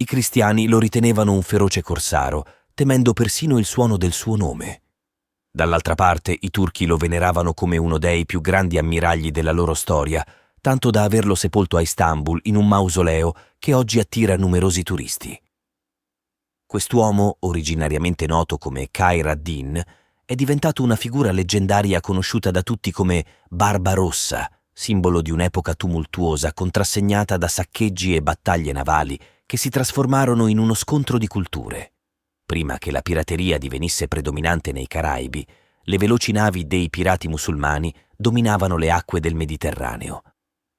I cristiani lo ritenevano un feroce corsaro, temendo persino il suono del suo nome. Dall'altra parte i turchi lo veneravano come uno dei più grandi ammiragli della loro storia, tanto da averlo sepolto a Istanbul in un mausoleo che oggi attira numerosi turisti. Quest'uomo, originariamente noto come Khair ad-Din, è diventato una figura leggendaria conosciuta da tutti come Barbarossa, simbolo di un'epoca tumultuosa contrassegnata da saccheggi e battaglie navali che si trasformarono in uno scontro di culture. Prima che la pirateria divenisse predominante nei Caraibi, le veloci navi dei pirati musulmani dominavano le acque del Mediterraneo.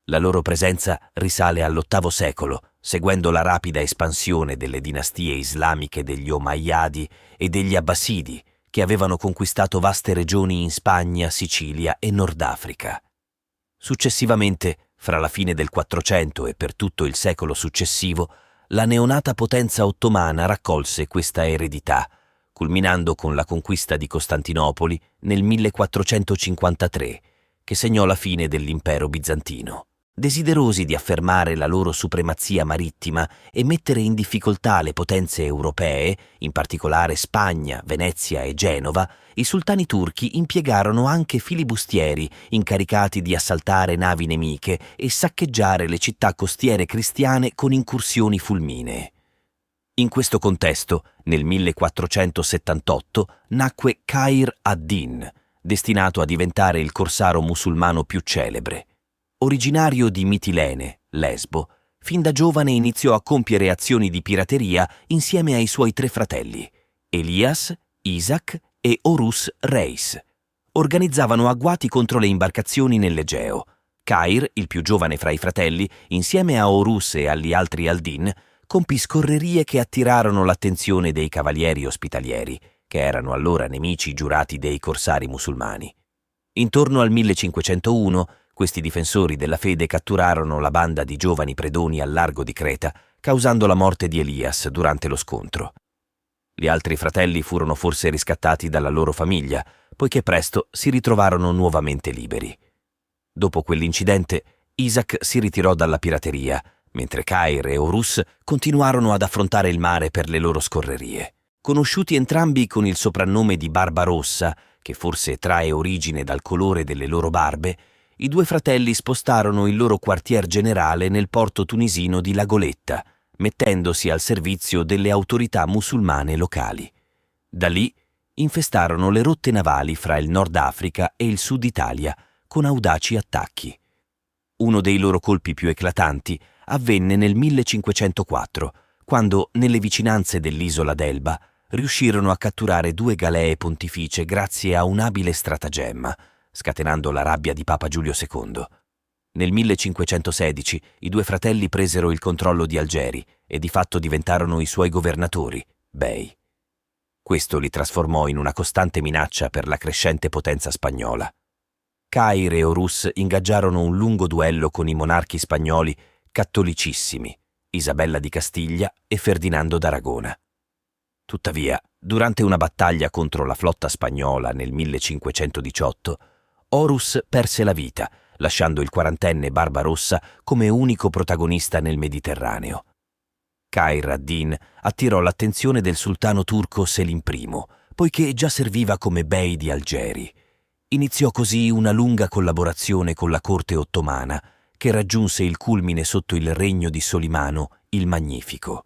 La loro presenza risale all'VIII secolo, seguendo la rapida espansione delle dinastie islamiche degli Omayyadi e degli Abbasidi, che avevano conquistato vaste regioni in Spagna, Sicilia e Nord Africa. Successivamente, fra la fine del Quattrocento e per tutto il secolo successivo, la neonata potenza ottomana raccolse questa eredità, culminando con la conquista di Costantinopoli nel 1453, che segnò la fine dell'impero bizantino. Desiderosi di affermare la loro supremazia marittima e mettere in difficoltà le potenze europee, in particolare Spagna, Venezia e Genova, i sultani turchi impiegarono anche filibustieri incaricati di assaltare navi nemiche e saccheggiare le città costiere cristiane con incursioni fulminee. In questo contesto, nel 1478, nacque Khair ad-Din, destinato a diventare il corsaro musulmano più celebre. Originario di Mitilene, Lesbo, fin da giovane iniziò a compiere azioni di pirateria insieme ai suoi tre fratelli, Elias, Isaac e Horus Reis. Organizzavano agguati contro le imbarcazioni nell'Egeo. Cair, il più giovane fra i fratelli, insieme a Horus e agli altri Aldin, compì scorrerie che attirarono l'attenzione dei cavalieri ospitalieri, che erano allora nemici giurati dei corsari musulmani. Intorno al 1501 questi difensori della fede catturarono la banda di giovani predoni al largo di Creta, causando la morte di Elias durante lo scontro. Gli altri fratelli furono forse riscattati dalla loro famiglia, poiché presto si ritrovarono nuovamente liberi. Dopo quell'incidente, Isaac si ritirò dalla pirateria, mentre Cair e Horus continuarono ad affrontare il mare per le loro scorrerie. Conosciuti entrambi con il soprannome di Barbarossa, che forse trae origine dal colore delle loro barbe, i due fratelli spostarono il loro quartier generale nel porto tunisino di Lagoletta, mettendosi al servizio delle autorità musulmane locali. Da lì infestarono le rotte navali fra il Nord Africa e il Sud Italia con audaci attacchi. Uno dei loro colpi più eclatanti avvenne nel 1504, quando, nelle vicinanze dell'isola d'Elba, riuscirono a catturare due galee pontificie grazie a un abile stratagemma – scatenando la rabbia di Papa Giulio II. Nel 1516 i due fratelli presero il controllo di Algeri e di fatto diventarono i suoi governatori, bei. Questo li trasformò in una costante minaccia per la crescente potenza spagnola. Cair e Horus ingaggiarono un lungo duello con i monarchi spagnoli cattolicissimi, Isabella di Castiglia e Ferdinando d'Aragona. Tuttavia, durante una battaglia contro la flotta spagnola nel 1518, Horus perse la vita, lasciando il quarantenne Barbarossa come unico protagonista nel Mediterraneo. Khair ad-Din attirò l'attenzione del sultano turco Selim I, poiché già serviva come bey di Algeri. Iniziò così una lunga collaborazione con la corte ottomana, che raggiunse il culmine sotto il regno di Solimano il Magnifico.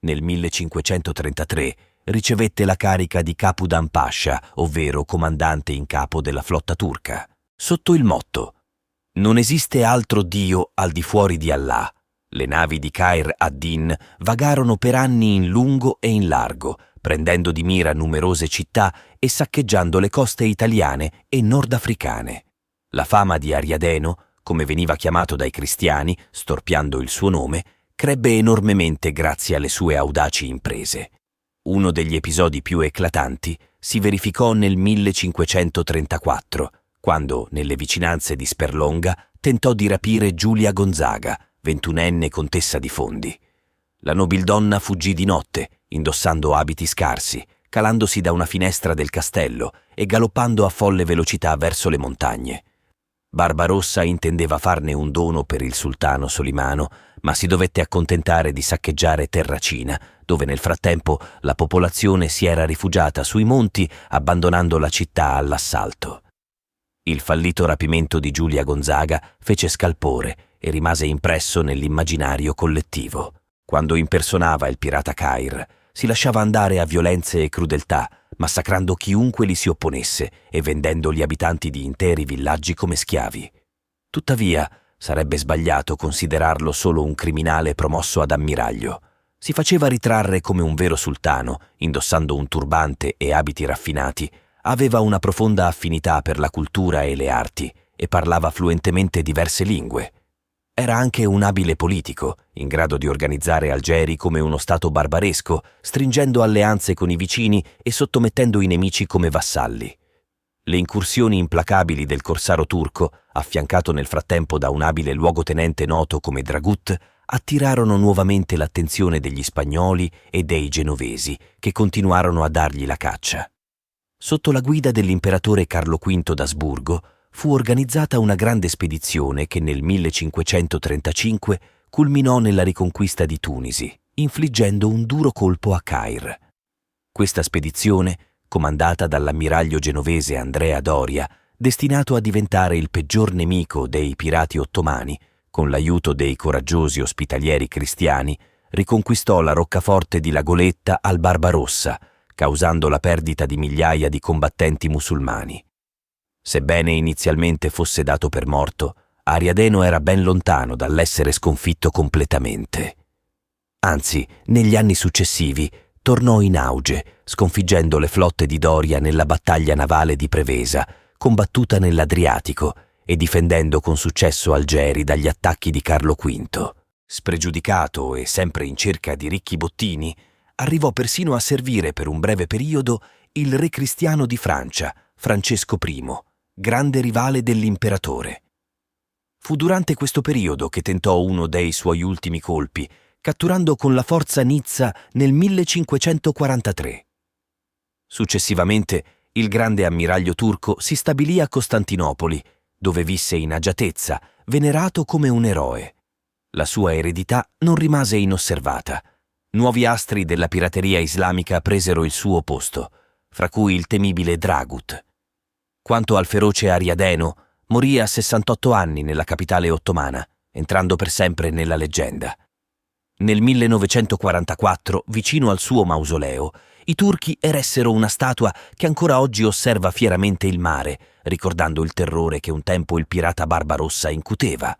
Nel 1533 ricevette la carica di Capudan Pasha, ovvero comandante in capo della flotta turca, sotto il motto Non esiste altro Dio al di fuori di Allah. Le navi di Khair ad-Din vagarono per anni in lungo e in largo, prendendo di mira numerose città e saccheggiando le coste italiane e nordafricane. La fama di Ariadeno, come veniva chiamato dai cristiani, storpiando il suo nome, crebbe enormemente grazie alle sue audaci imprese. Uno degli episodi più eclatanti si verificò nel 1534, quando, nelle vicinanze di Sperlonga, tentò di rapire Giulia Gonzaga, ventunenne contessa di Fondi. La nobildonna fuggì di notte, indossando abiti scarsi, calandosi da una finestra del castello e galoppando a folle velocità verso le montagne. Barbarossa intendeva farne un dono per il sultano Solimano, ma si dovette accontentare di saccheggiare Terracina, dove nel frattempo la popolazione si era rifugiata sui monti abbandonando la città all'assalto. Il fallito rapimento di Giulia Gonzaga fece scalpore e rimase impresso nell'immaginario collettivo. Quando impersonava il pirata Cair, si lasciava andare a violenze e crudeltà, massacrando chiunque gli si opponesse e vendendo gli abitanti di interi villaggi come schiavi. Tuttavia, sarebbe sbagliato considerarlo solo un criminale promosso ad ammiraglio. Si faceva ritrarre come un vero sultano, indossando un turbante e abiti raffinati, aveva una profonda affinità per la cultura e le arti e parlava fluentemente diverse lingue. Era anche un abile politico, in grado di organizzare Algeri come uno Stato barbaresco, stringendo alleanze con i vicini e sottomettendo i nemici come vassalli. Le incursioni implacabili del corsaro turco, affiancato nel frattempo da un abile luogotenente noto come Dragut, attirarono nuovamente l'attenzione degli spagnoli e dei genovesi, che continuarono a dargli la caccia. Sotto la guida dell'imperatore Carlo V d'Asburgo, fu organizzata una grande spedizione che nel 1535 culminò nella riconquista di Tunisi, infliggendo un duro colpo a Cair. Questa spedizione, comandata dall'ammiraglio genovese Andrea Doria, destinato a diventare il peggior nemico dei pirati ottomani, con l'aiuto dei coraggiosi ospitalieri cristiani, riconquistò la roccaforte di Lagoletta al Barbarossa, causando la perdita di migliaia di combattenti musulmani. Sebbene inizialmente fosse dato per morto, Ariadeno era ben lontano dall'essere sconfitto completamente. Anzi, negli anni successivi tornò in auge, sconfiggendo le flotte di Doria nella battaglia navale di Prevesa, combattuta nell'Adriatico, e difendendo con successo Algeri dagli attacchi di Carlo V. Spregiudicato e sempre in cerca di ricchi bottini, arrivò persino a servire per un breve periodo il re cristiano di Francia, Francesco I, grande rivale dell'imperatore. Fu durante questo periodo che tentò uno dei suoi ultimi colpi, catturando con la forza Nizza nel 1543. Successivamente, il grande ammiraglio turco si stabilì a Costantinopoli, dove visse in agiatezza, venerato come un eroe. La sua eredità non rimase inosservata. Nuovi astri della pirateria islamica presero il suo posto, fra cui il temibile Dragut. Quanto al feroce Ariadeno, morì a 68 anni nella capitale ottomana, entrando per sempre nella leggenda. Nel 1944, vicino al suo mausoleo, i turchi eressero una statua che ancora oggi osserva fieramente il mare, ricordando il terrore che un tempo il pirata Barbarossa incuteva.